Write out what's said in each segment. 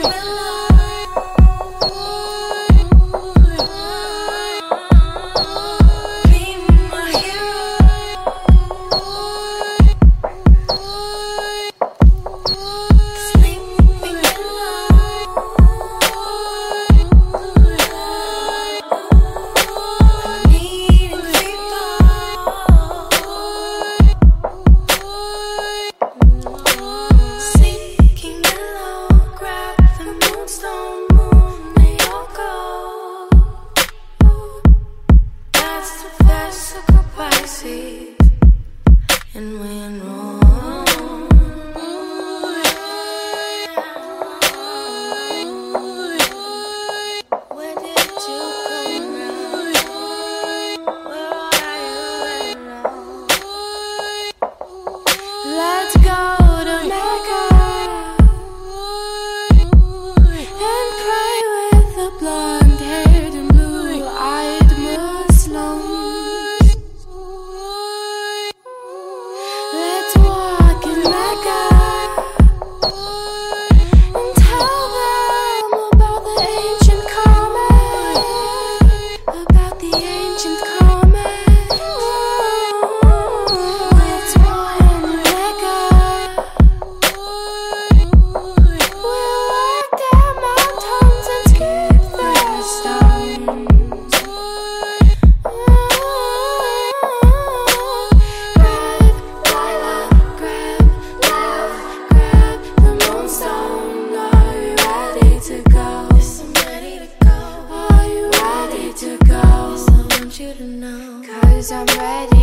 Oh. And when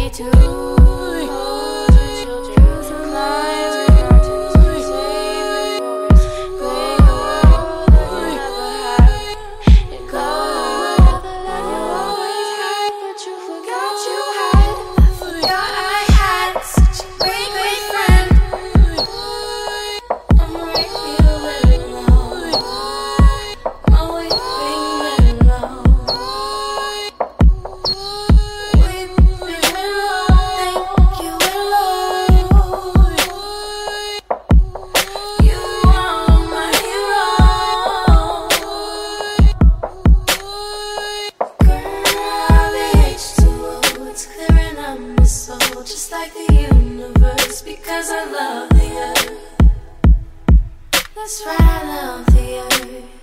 too. Cause I love the earth. That's why I love the earth.